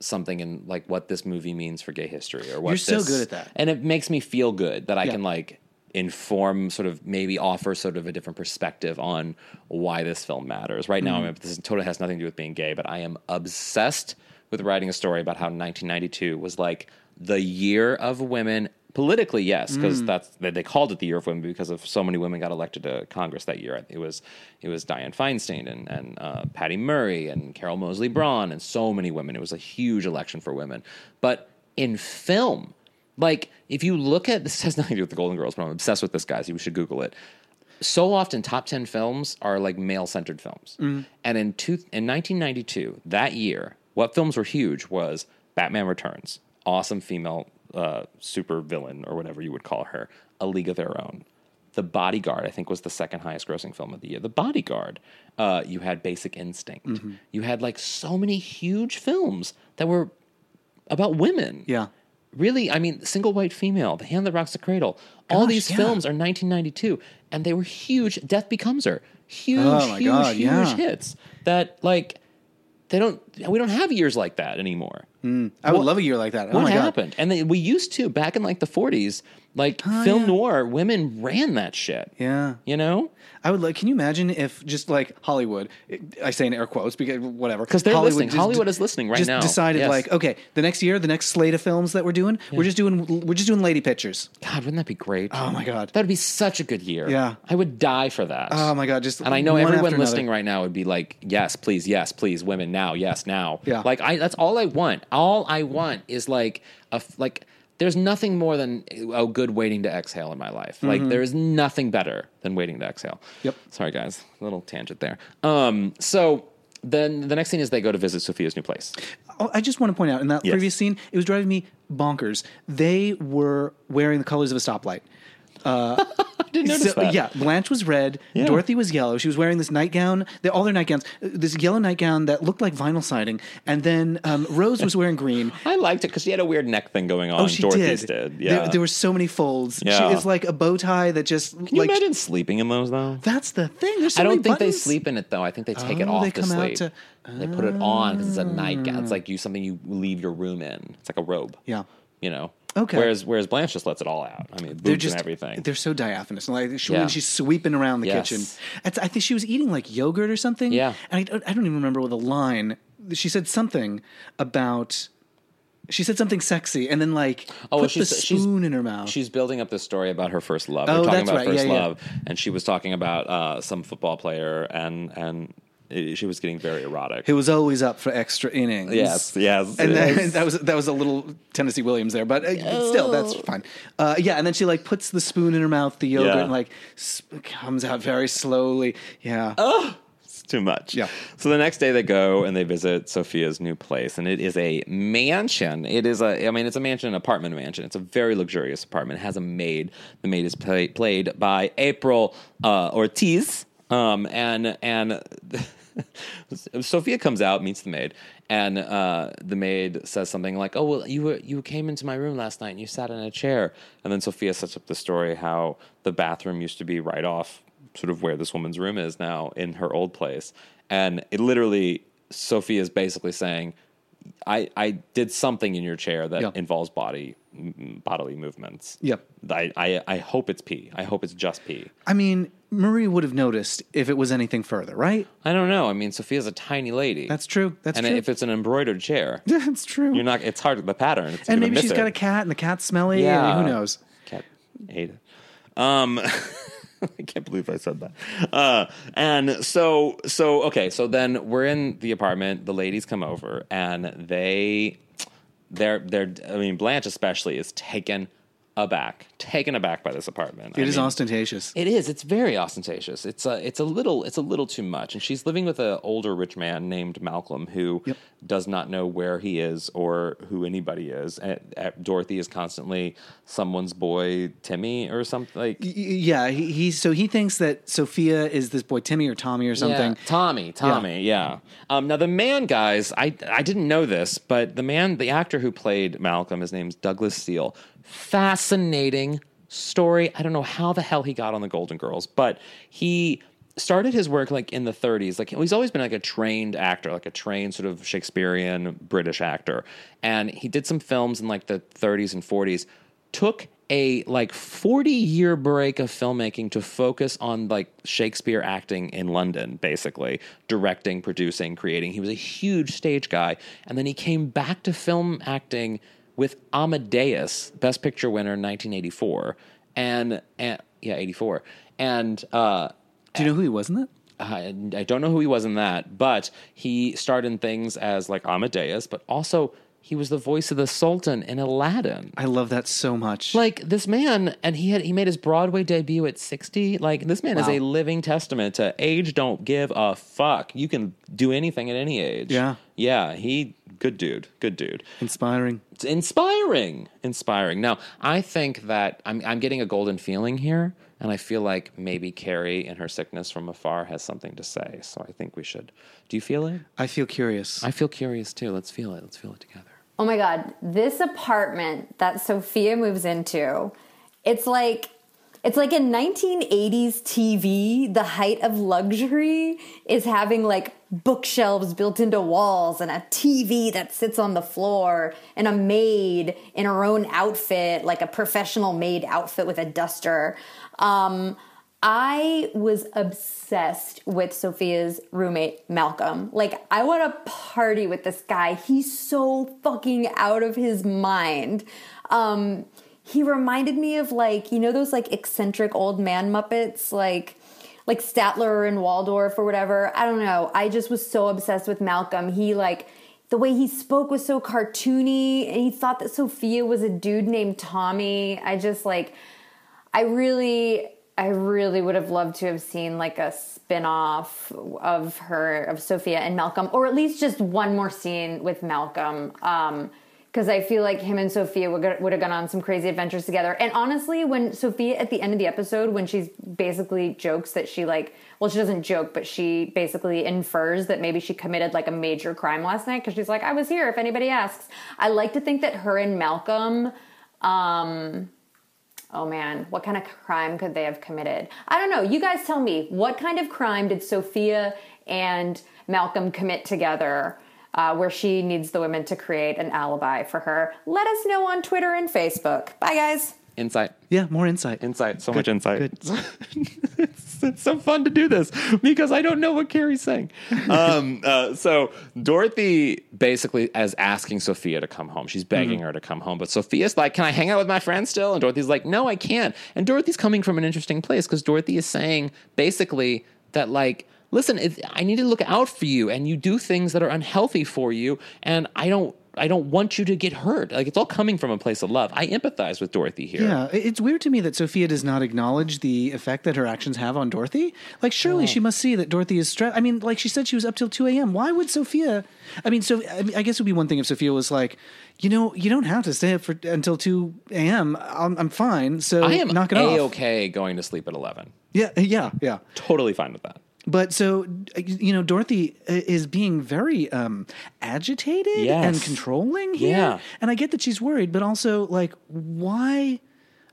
something and like what this movie means for gay history or what You're so this- good at that. and it makes me feel good that I Yeah. can like inform sort of maybe offer sort of a different perspective on why this film matters. Right now, Mm-hmm. I'm, this totally has nothing to do with being gay, but I am obsessed with writing a story about how 1992 was like the year of women. Politically, yes, because Mm. that's they, they called it the year of women because of so many women got elected to Congress that year. It was it was Dianne Feinstein and and uh, Patty Murray and Carol Moseley Braun and so many women. It was a huge election for women. But in film, like if you look at [laughs] this has nothing to do with the Golden Girls, but I'm obsessed with this, guys. You should Google it. So often, top ten films are like male centered films, and in two, in 1992, that year, what films were huge was Batman Returns, awesome female uh, super villain or whatever you would call her, A League of Their Own. The Bodyguard, I think, was the second highest grossing film of the year. The Bodyguard. Uh, you had Basic Instinct. You had like so many huge films that were about women yeah really, I mean, single white female, The Hand That Rocks the Cradle, all these yeah. films are 1992, and they were huge. Death Becomes Her, huge, Oh huge, God, huge yeah. hits that like they don't. We don't have years like that anymore. Mm. I would love a year like that oh what my god happened? And they, we used to back in like the 40s. Like oh, film yeah. noir, women ran that shit. Yeah. You know? I would like. Can you imagine if just like Hollywood? I say in air quotes because whatever. Because they're Hollywood listening. just- Hollywood is listening right just now. Decided Yes. like, okay, the next year, the next slate of films that we're doing, we're just doing, we're just doing lady pictures. God, wouldn't that be great? Oh my god. That'd be such a good year. Yeah. I would die for that. Oh my god. Just And I know everyone listening another. right now would be like, "Yes, please, yes, please, women now, yes, now." Yeah. Like I, that's all I want. All I want is like a, like. There's nothing more than a good waiting to exhale in my life. Like there is nothing better than waiting to exhale. Mm-hmm. Yep. Sorry, guys, a little tangent there. Um. So then the next scene is they go to visit Sophia's new place. Oh, I just want to point out in that Yes. previous scene, it was driving me bonkers. They were wearing the colors of a stoplight. I didn't notice So, that. Yeah, Blanche was red. Yeah. Dorothy was yellow. She was wearing this nightgown. They, all their nightgowns. uh, This yellow nightgown that looked like vinyl siding. And then um, Rose was wearing green. [laughs] I liked it because she had a weird neck thing going on. Oh, she Dorothy's did. did. Yeah. There, there were so many folds. Yeah. She is like a bow tie that just Can you like. imagine sleeping in those though? That's the thing. There's so I don't many think they sleep in it though. I think they take it Oh, off they to come out sleep. to- They put it on because it's a nightgown. It's like you something you leave your room in. It's like a robe. Yeah. You know. Okay. Whereas whereas Blanche just lets it all out. I mean, They're just and everything. They're so diaphanous. Like she, Yeah. when she's sweeping around the Yes. kitchen. I think she was eating like yogurt or something. Yeah. And I don't, I don't even remember what the line. She said something about. She said something sexy, and then like Oh, put she's- the she's- spoon in her mouth. She's building up this story about her first love. Oh, We're talking that's about right. first Yeah, yeah. love, and she was talking about uh, some football player, and and it, she was getting very erotic. Who was always up for extra innings. Yes, yes, And then, [laughs] that was that was a little Tennessee Williams there, but uh, still, that's fine. Uh, yeah, and then she like puts the spoon in her mouth, the yogurt, Yeah. and like sp- comes out very slowly. Yeah. It's too much. Yeah. So the next day they go and they visit Sophia's new place, and it is a mansion. It is a, I mean, it's a mansion, an apartment mansion. It's a very luxurious apartment. It has a maid. The maid is play, played by April uh, Ortiz, um, and and. [laughs] [laughs] Sophia comes out, meets the maid, and uh, the maid says something like, "Oh well, you were, you came into my room last night and you sat in a chair." And then Sophia sets up the story how the bathroom used to be right off sort of where this woman's room is now in her old place, and it literally Sophia is basically saying, "I I did something in your chair that Yeah. involves body m- bodily movements." Yep. I, I I hope it's pee. I hope it's just pee. I mean, Marie would have noticed if it was anything further, right? I don't know. I mean, Sophia's a tiny lady. That's true. That's true. and true. if it's an embroidered chair, [laughs] That's true. you're not. It's hard. The pattern. It's and maybe she's it. got a cat, and the cat's smelly. Yeah. and who knows? Cat ate it. Um, [laughs] I can't believe I said that. Uh, and so, so okay. So then we're in the apartment. The ladies come over, and they, they're, they're. I mean, Blanche especially is taken aback, taken aback by this apartment. It I is mean, ostentatious. It is. It's very ostentatious. It's a. It's a little. It's a little too much. And she's living with an older rich man named Malcolm who Yep. does not know where he is or who anybody is. And, uh, Dorothy is constantly someone's boy, Timmy or something like. Yeah, he, he so he thinks that Sophia is this boy Timmy or Tommy or something. Yeah, Tommy, Tommy, yeah. Um, now the man, guys, I I didn't know this, but the man, the actor who played Malcolm, his name's Douglas Seale. Fascinating story. I don't know how the hell he got on the Golden Girls, but he started his work like in the 30s. Like he's always been like a trained actor, like a trained sort of Shakespearean British actor, and he did some films in like the 30s and 40s. Took a like 40 year break of filmmaking to focus on like Shakespeare acting in London, basically directing, producing, creating. He was a huge stage guy. And then he came back to film acting with Amadeus, Best Picture winner in 1984. And, and yeah, 84. And, uh, Do you know who he was in that? I, I don't know who he was in that, but he starred in things as like Amadeus, but also he was the voice of the Sultan in Aladdin I love that so much. like this man and he had he made his broadway debut at 60 like this man is a living testament to age don't give a fuck you can do anything at any age Yeah. yeah he good dude. Good dude. Inspiring. it's inspiring. Inspiring. Now i think that i'm, I'm getting a golden feeling here and i feel like maybe carrie in her sickness from afar has something to say. So i think we should. Do you feel it? I feel curious. i feel curious too. Let's feel it. Let's feel it together. Oh my God, this apartment that Sophia moves into, it's like. It's like in 1980s TV, the height of luxury is having like bookshelves built into walls and a TV that sits on the floor and a maid in her own outfit, like a professional maid outfit with a duster. Um, I was obsessed with Sophia's roommate, Malcolm. Like, I want to party with this guy. He's so fucking out of his mind. Um, he reminded me of like, you know, those like eccentric old man Muppets, like, like Statler and Waldorf or whatever. I don't know. I just was so obsessed with Malcolm. He like, the way he spoke was so cartoony and he thought that Sophia was a dude named Tommy. I just like, I really, I really would have loved to have seen like a spin-off of her of Sophia and Malcolm or at least just one more scene with Malcolm um because I feel like him and Sophia would, have gone on some crazy adventures together. And honestly, when Sophia at the end of the episode, when she's basically jokes that she like, well, she doesn't joke, but she basically infers that maybe she committed like a major crime last night because she's like, I was here if anybody asks. I like to think that her and Malcolm, um, Oh man, what kind of crime could they have committed? I don't know. You guys tell me. What kind of crime did Sophia and Malcolm commit together uh, where she needs the women to create an alibi for her? Let us know on Twitter and Facebook. Bye, guys. Insight. Yeah, more insight. Insight. So much insight. good. it's, [laughs] it's so fun to do this because I don't know what Carrie's saying. [laughs] Um, uh, so Dorothy basically is asking Sophia to come home. She's begging Mm-hmm. her to come home, but Sophia's like, "Can I hang out with my friends still?" And Dorothy's like, "No, I can't." And Dorothy's coming from an interesting place because Dorothy is saying basically that like. Listen, it, I need to look out for you, and you do things that are unhealthy for you, and I don't, I don't want you to get hurt. Like it's all coming from a place of love. I empathize with Dorothy here. Yeah, it's weird to me that Sophia does not acknowledge the effect that her actions have on Dorothy. Like, surely she must see that Dorothy is stressed. I mean, like she said, she was up till two a.m. Why would Sophia? I mean, so I, mean, I guess it would be one thing if Sophia was like, you know, you don't have to stay up for until two a.m. I'm, I'm fine. So I am knock it a off. okay going to sleep at eleven. Yeah, yeah, yeah. Totally fine with that. But so you know, Dorothy uh, is being very um, agitated Yes. and controlling here, Yeah. and I get that she's worried, but also like, why?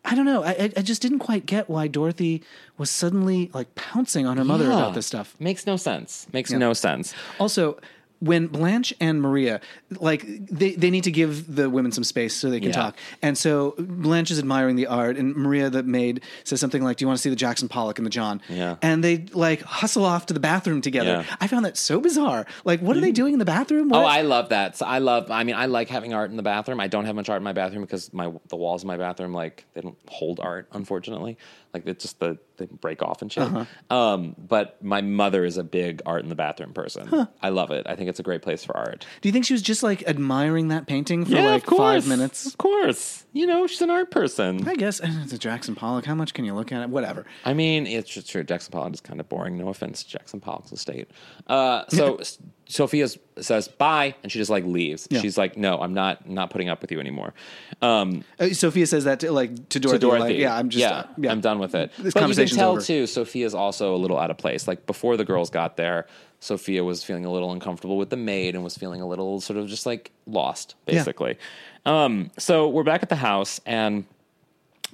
I don't know. I, I- just didn't quite get why Dorothy was suddenly like pouncing on her mother Yeah. about this stuff. Makes no sense. Makes no sense. Also, when Blanche and Maria, like, they, they need to give the women some space so they can Yeah. talk. And so Blanche is admiring the art, and Maria, the maid, says something like, Do you want to see the Jackson Pollock and the John? Yeah. And they, like, hustle off to the bathroom together. Yeah. I found that so bizarre. Like, what are they doing in the bathroom? What? Oh, I love that. So I love. I mean, I like having art in the bathroom. I don't have much art in my bathroom because my the walls in my bathroom like they don't hold art. Unfortunately, like it's just the they break off and shit. Uh-huh. Um, but my mother is a big art in the bathroom person. I love it. I think it's a great place for art. Do you think she was just, like, admiring that painting for, like, five minutes? Of course, you know she's an art person. I guess it's a Jackson Pollock. How much can you look at it? Whatever. I mean, it's just true. Jackson Pollock is kind of boring. No offense Jackson Pollock's estate. Uh, so Sophia says bye, and she just like leaves. Yeah. She's like, "No, I'm not not putting up with you anymore." Um, Uh, Sophia says that to, like to Dorothy. to Dorothy, like, yeah, I'm just yeah, uh, yeah. I'm done with it. This but you can tell over. too, Sophia's also a little out of place. Like before the girls got there, Sophia was feeling a little uncomfortable with the maid and was feeling a little sort of just like lost, Yeah. basically. Um, so we're back at the house, and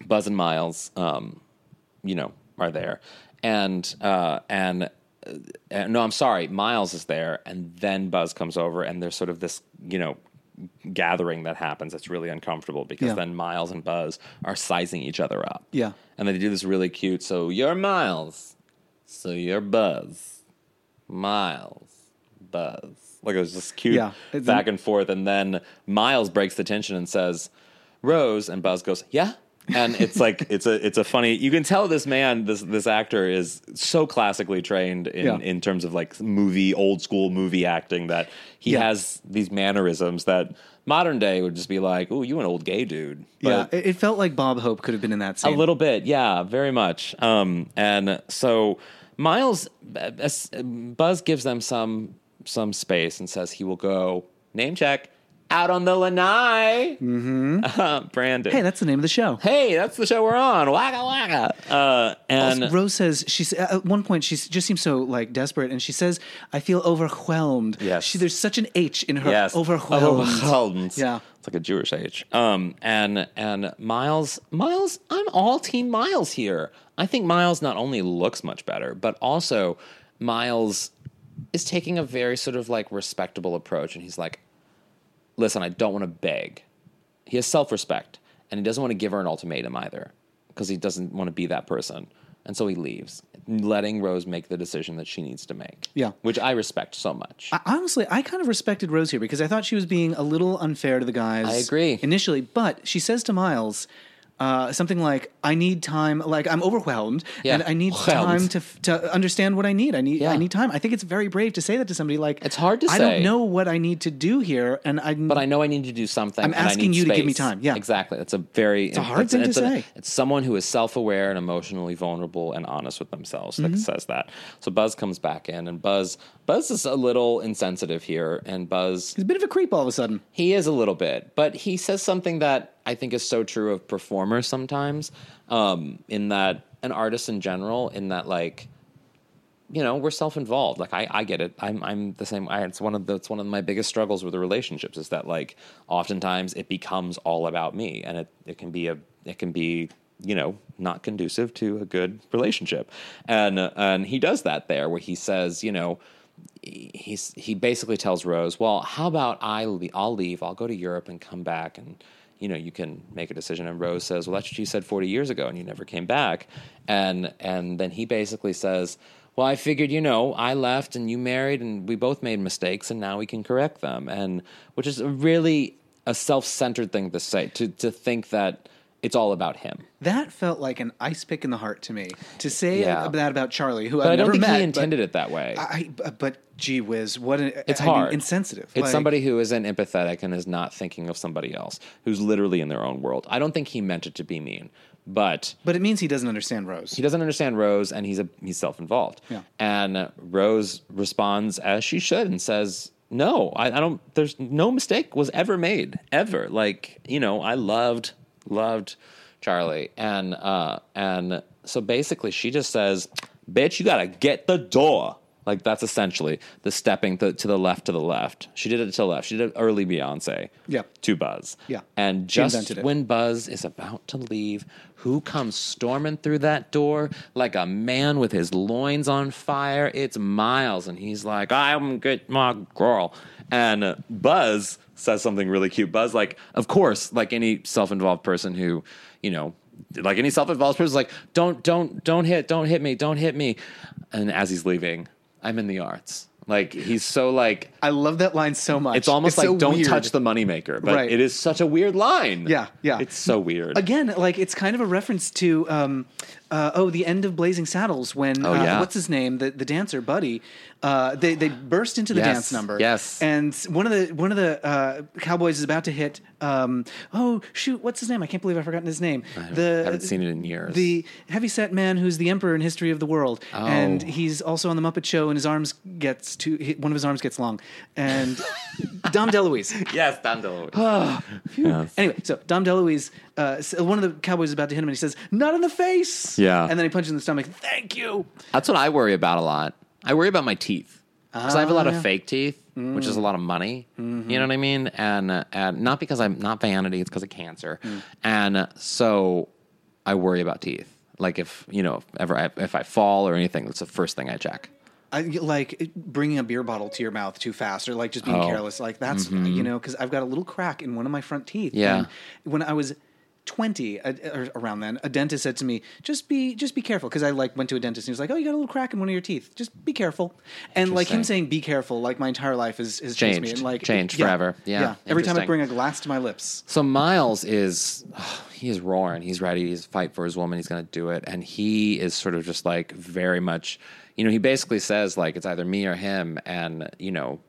Buzz and Miles, um, you know, are there, and uh, and. Uh, no, I'm sorry. Miles is there, and then Buzz comes over, and there's sort of this, you know, gathering that happens that's really uncomfortable because Yeah. then Miles and Buzz are sizing each other up. Yeah. And they do this really cute. So you're Miles. So you're Buzz. Miles. Buzz. Like it was just cute Yeah, back and forth. And then Miles breaks the tension and says, Rose. And Buzz goes, Yeah. And it's like [laughs] it's a it's a funny you can tell this man, this this actor is so classically trained in, Yeah. in terms of like movie, old school movie acting that he Yeah. has these mannerisms that modern day would just be like, Oh, you an old gay dude. Yeah, But- it, it felt like Bob Hope could have been in that scene. a little bit, yeah, very much. Um, and so Miles, uh, uh, Buzz gives them some some space and says he will go name check out on the lanai. Mm-hmm. Brandon. Hey, that's the name of the show. Hey, that's the show we're on. Waka waka. Uh, and Also, Rose says she's at one point she just seems so like desperate, and she says, "I feel overwhelmed." Yes. she, there's such an H in her. yes, overwhelmed. Overwhelmed. Yeah. it's like a Jewish H. Um, and and Miles, Miles, I'm all team Miles here. I think Miles not only looks much better, but also Miles is taking a very sort of like respectable approach, and he's like, "Listen, I don't want to beg." He has self respect, and he doesn't want to give her an ultimatum either, because he doesn't want to be that person, and so he leaves, letting Rose make the decision that she needs to make. Yeah. which I respect so much. I- honestly, I kind of respected Rose here because I thought she was being a little unfair to the guys. I agree. initially, but she says to Miles uh, something like, "I need time. Like I'm overwhelmed, Yeah. and I need Whelmed. time to to understand what I need. I need Yeah. I need time." I think it's very brave to say that to somebody. Like It's hard to I say. don't know what I need to do here, and I. but I know I need to do something. I'm asking you to give me time. Yeah. exactly. It's a very it's a hard thing to it's a- say. It's someone who is self-aware and emotionally vulnerable and honest with themselves Mm-hmm. that says that. So Buzz comes back in, and Buzz Buzz is a little insensitive here, and Buzz He's a bit of a creep all of a sudden. he is a little bit, but he says something that I think is so true of performers sometimes. Um, in that, an artist in general, in that like, you know, we're self-involved. Like I, I get it. I'm, I'm the same. I, it's one of the, it's one of my biggest struggles with the relationships is that like, oftentimes it becomes all about me, and it, it can be a, it can be, you know, not conducive to a good relationship, and and he does that there where he says, you know, he's he basically tells Rose, "Well, how about I I'll leave. I'll go to Europe and come back and you know, you can make a decision." And Rose says, "Well, that's what you said 40 years ago and you never came back." And and then he basically says, "Well, I figured, you know, I left and you married and we both made mistakes and now we can correct them." And which is really a self-centered thing to say to to think that it's all about him. That felt like an ice pick in the heart to me to say Yeah. that about Charlie, who But I've I don't never think met. he intended it that way. I, but gee whiz, what an, It's I mean, hard. insensitive. It's Like, somebody who isn't empathetic and is not thinking of somebody else, who's literally in their own world. I don't think he meant it to be mean, but but it means he doesn't understand Rose. he doesn't understand Rose, and he's a he's self involved. Yeah. And Rose responds as she should and says, "No, I, I don't. There's no mistake was ever made ever. Like you know, I loved loved Charlie, and uh, and so basically she just says, "Bitch, you gotta get the door." Like that's essentially the stepping to, to the left to the left. She did it to the left. She did it early Beyonce. Yeah. To Buzz. Yeah. And just when Buzz is about to leave, who comes storming through that door like a man with his loins on fire? It's Miles, and he's like, "I'm get my girl." And Buzz says something really cute. Buzz, like, of course, like any self-involved person who, you know, like any self-involved person, is like, "Don't, don't, don't hit, don't hit me, don't hit me." And as he's leaving, I'm in the arts. Like he's so like I love that line so much. it's almost like so don't weird. touch the moneymaker, but Right. it is such a weird line. Yeah, yeah. It's so weird. Again, like it's kind of a reference to um, uh, oh, the end of Blazing Saddles when Oh, uh, yeah. what's his name, the the dancer Buddy, uh, they they burst into the Yes, dance number. yes. and one of the one of the uh, cowboys is about to hit. Um, oh shoot, what's his name? I can't believe I've forgotten his name. the haven't seen it in years. The heavyset man who's the emperor in history of the world, and Oh. he's also on the Muppet Show, and his arms gets to one of his arms gets long, and [laughs] Dom DeLuise. yes, Dan DeLuise. [sighs] Yes. Anyway, so Dom DeLuise, uh, one of the cowboys is about to hit him, and he says, "Not in the face." Yeah. and then he punches in the stomach. Thank you. That's what I worry about a lot. I worry about my teeth because I have a lot Ah, of. Mm-hmm. fake teeth, which is a lot of money. You know what I mean? And uh, and not because I'm not vanity; it's because of cancer. Mm. And uh, so I worry about teeth. Like if you know, if ever I, if I fall or anything, that's the first thing I check. I, like bringing a beer bottle to your mouth too fast, or like just being Oh. Mm-hmm. careless. Like that's you know because I've got a little crack in one of my front teeth. Yeah. When I was. 20 uh, or around then a dentist said to me just be just be careful because i like went to a dentist and he was like oh you got a little crack in one of your teeth just be careful and like him saying be careful like my entire life is has changed me and like Changed forever. Yeah. yeah. every time i bring a glass to my lips So Miles is [sighs] he is roaring. He's ready. He's fight for his woman. He's going to do it. And he is sort of just like very much, you know, he basically says like it's either me or him, and you know,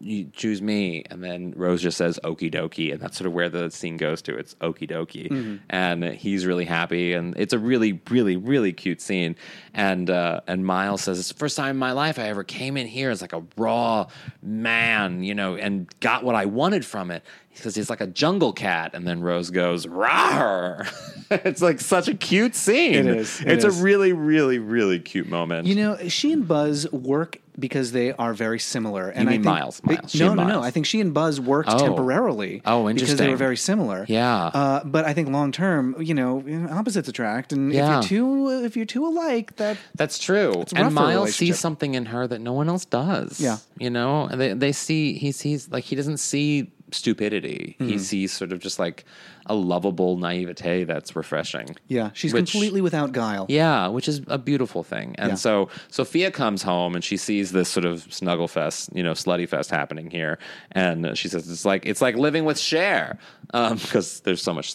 you choose me. And then Rose just says okie dokie, and that's sort of where the scene goes to. It's okie dokie, and he's really happy, and it's a really, really, really cute scene. And uh, and Miles says it's the first time in my life I ever came in here as like a raw man, you know, and got what I wanted from it. Says he's like a jungle cat, and then Rose goes rawr. [laughs] it's like such a cute scene. It is, it it's is. a really, really, really cute moment. You know, she and Buzz work because they are very similar. And mean I think, Miles, Miles, she no, no, no. I think she and Buzz worked Oh. temporarily. Oh, interesting. Because they were very similar. Yeah. Uh, but I think long term, you know, opposites attract, and Yeah. if you're too if you're too alike, that That's true. And Miles sees something in her that no one else does. Yeah. You know, and they, they see, he sees, like, he doesn't see stupidity. Mm-hmm. He sees sort of just like a lovable naivete that's refreshing. yeah, she's Which- completely without guile. Yeah, which is a beautiful thing. And Yeah. so Sophia comes home and she sees this sort of snuggle fest, you know, slutty fest happening here, and she says it's like it's like living with Cher because there's so much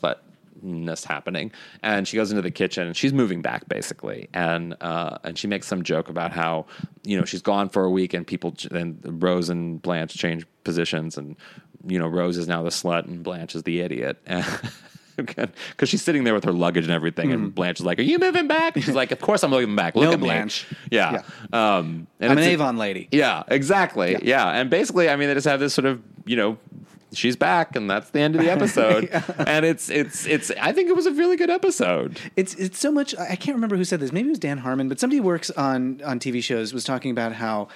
slutness happening. And she goes into the kitchen and she's moving back basically, and uh, and she makes some joke about how you know she's gone for a week and people and Rose and Blanche change positions and you know Rose is now the slut and Blanche is the idiot. [laughs] Because she's sitting there with her luggage and everything, and Blanche is like, "Are you moving back?" And she's like, "Of course I'm moving back. Look No, at me." Blanche. Yeah. Um, and I'm an Avon lady. Yeah, exactly. Yeah. and basically, I mean, they just have this sort of, you know, she's back, and that's the end of the [laughs] episode. And it's it's it's. I think it was a really good episode. It's it's so much. I I can't remember who said this. Maybe it was Dan Harmon, but somebody who works on on TV shows was talking about how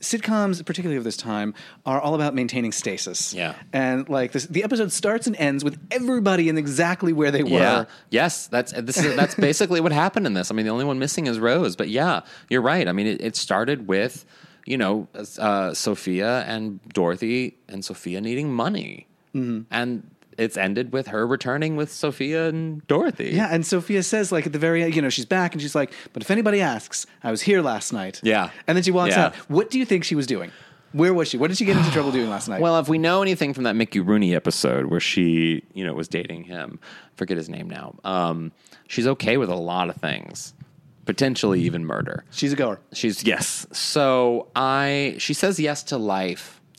sitcoms, particularly of this time, are all about maintaining stasis. Yeah. and like this, the episode starts and ends with everybody in exactly where they were. Yeah. Yes, that's this is that's basically what happened in this. I mean, the only one missing is Rose, but yeah, you're right. I mean, it, it started with you know uh, Sophia and Dorothy and Sophia needing money, Mm-hmm. and it's ended with her returning with Sophia and Dorothy. Yeah, and Sophia says like at the very end, you know, she's back and she's like, "But if anybody asks, I was here last night." Yeah. and then she walks Yeah. out. What do you think she was doing? Where was she? What did she get into trouble doing last night? [sighs] Well, if we know anything from that Mickey Rooney episode where she, you know, was dating him, forget his name now. Um, she's okay with a lot of things, potentially even murder. she's a goer. She's yes. So I, she says yes to life. [laughs]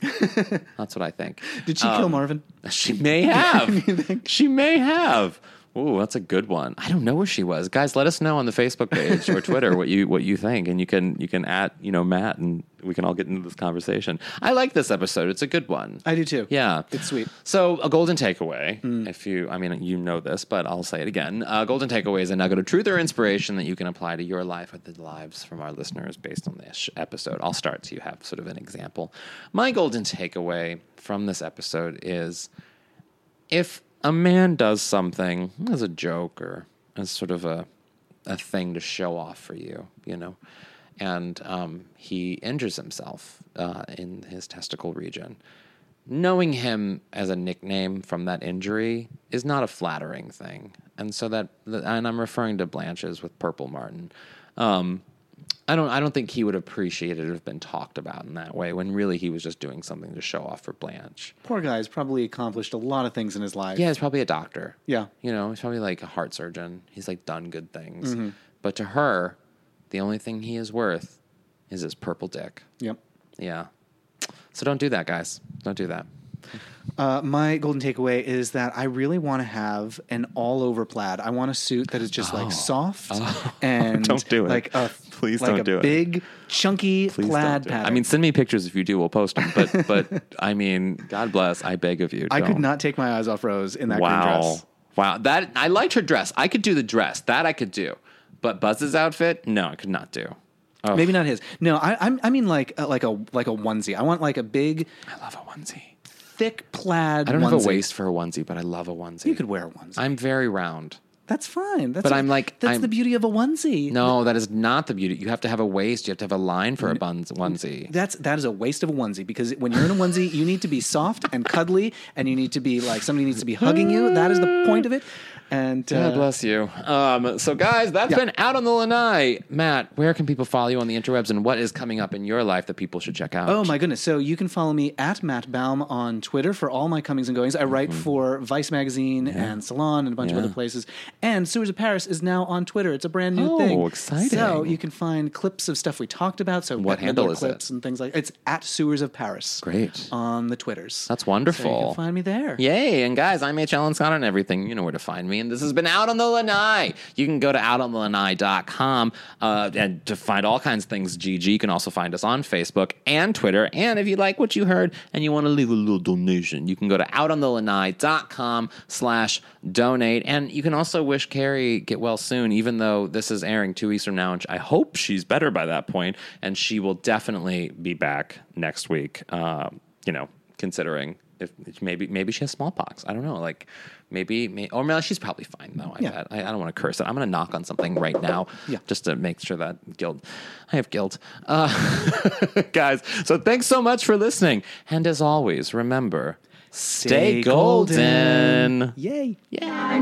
That's what I think. Did she Um, kill Marvin? She may [laughs] have. she may have. Ooh, that's a good one. I don't know where she was. Guys, let us know on the Facebook page or Twitter what you what you think, and you can you can at you know Matt, and we can all get into this conversation. I like this episode. It's a good one. I do too. Yeah, It's sweet. So a golden takeaway, mm. if you, I mean, you know this, but I'll say it again. A golden takeaway is a nugget of truth or inspiration that you can apply to your life or the lives from our listeners based on this episode. I'll start so you have sort of an example. My golden takeaway from this episode is if a man does something as a joke or as sort of a a thing to show off for you, you know, and um, he injures himself uh, in his testicle region. Knowing him as a nickname from that injury is not a flattering thing, and so that, and I'm referring to Blanche's with Purple Martin. Um, I don't, I don't think he would appreciate it have been talked about in that way when really he was just doing something to show off for Blanche. Poor guy's probably accomplished a lot of things in his life. Yeah, he's probably a doctor. Yeah. You know, he's probably like a heart surgeon. He's like done good things. Mm-hmm. But to her, the only thing he is worth is his purple dick. Yep. Yeah. So don't do that, guys. Don't do that. Uh, my golden takeaway is that I really want to have an all-over plaid. I want a suit that is just like soft [laughs] and Oh. Don't do it. like a Please like don't a do it. big chunky Please plaid don't do it. pattern. I mean, send me pictures if you do. We'll post them. But [laughs] but I mean, God bless. I beg of you. I could don't. not take my eyes off Rose in that green dress. Wow. That I liked her dress. I could do the dress. That I could do. But Buzz's outfit, no, I could not do. Oh, Maybe not his. No, I I'm, I mean like uh, like a like a onesie. I want like a big I love a onesie. Thick plaid. I don't have a waist for a onesie, but I love a onesie. You could wear a onesie. I'm very round. That's fine. That's But I'm like- that's I'm- the beauty of a onesie. No, that is not the beauty. You have to have a waist. You have to have a line for a buns onesie. That's that is a waste of a onesie because when you're in a onesie, you need to be soft and cuddly, and you need to be like somebody needs to be hugging you. That is the point of it. And uh, God bless you. Um, so, guys, that's Yeah. been out on the lanai. Matt, where can people follow you on the interwebs, and what is coming up in your life that people should check out? Oh my goodness! So you can follow me at Matt Baume on Twitter for all my comings and goings. I write for Vice magazine and Salon and a bunch of Mm-hmm. Other places. And Sewers of Paris is now on Twitter. It's a brand new Oh, thing. Oh, exciting. So you can find clips of stuff we talked about. So What handle is it? clips and things like it's at Sewers of Paris. Great. on the Twitters. That's So you wonderful. can find me there. Yay! And guys, I'm H. Alan Scott on everything. You know where to find me. This has been Out on the Lanai. You can go to outonthelanai.com uh, and to find all kinds of things, GG. You can also find us on Facebook and Twitter. And if you like what you heard and you want to leave a little donation, you can go to outonthelanai.com slash donate. And you can also wish Carrie get well soon, even though this is airing two weeks from now. I hope she's better by that point, and she will definitely be back next week. Uh, you know, considering if maybe maybe she has smallpox. I don't know. Like maybe, may or maybe she's probably fine though. I, Yeah. I, I don't want to curse it. I'm going to knock on something right now, Yeah. just to make sure that guilt. I have guilt, uh, [laughs] guys. So thanks so much for listening, and as always, remember, stay, golden. Yay. Yeah.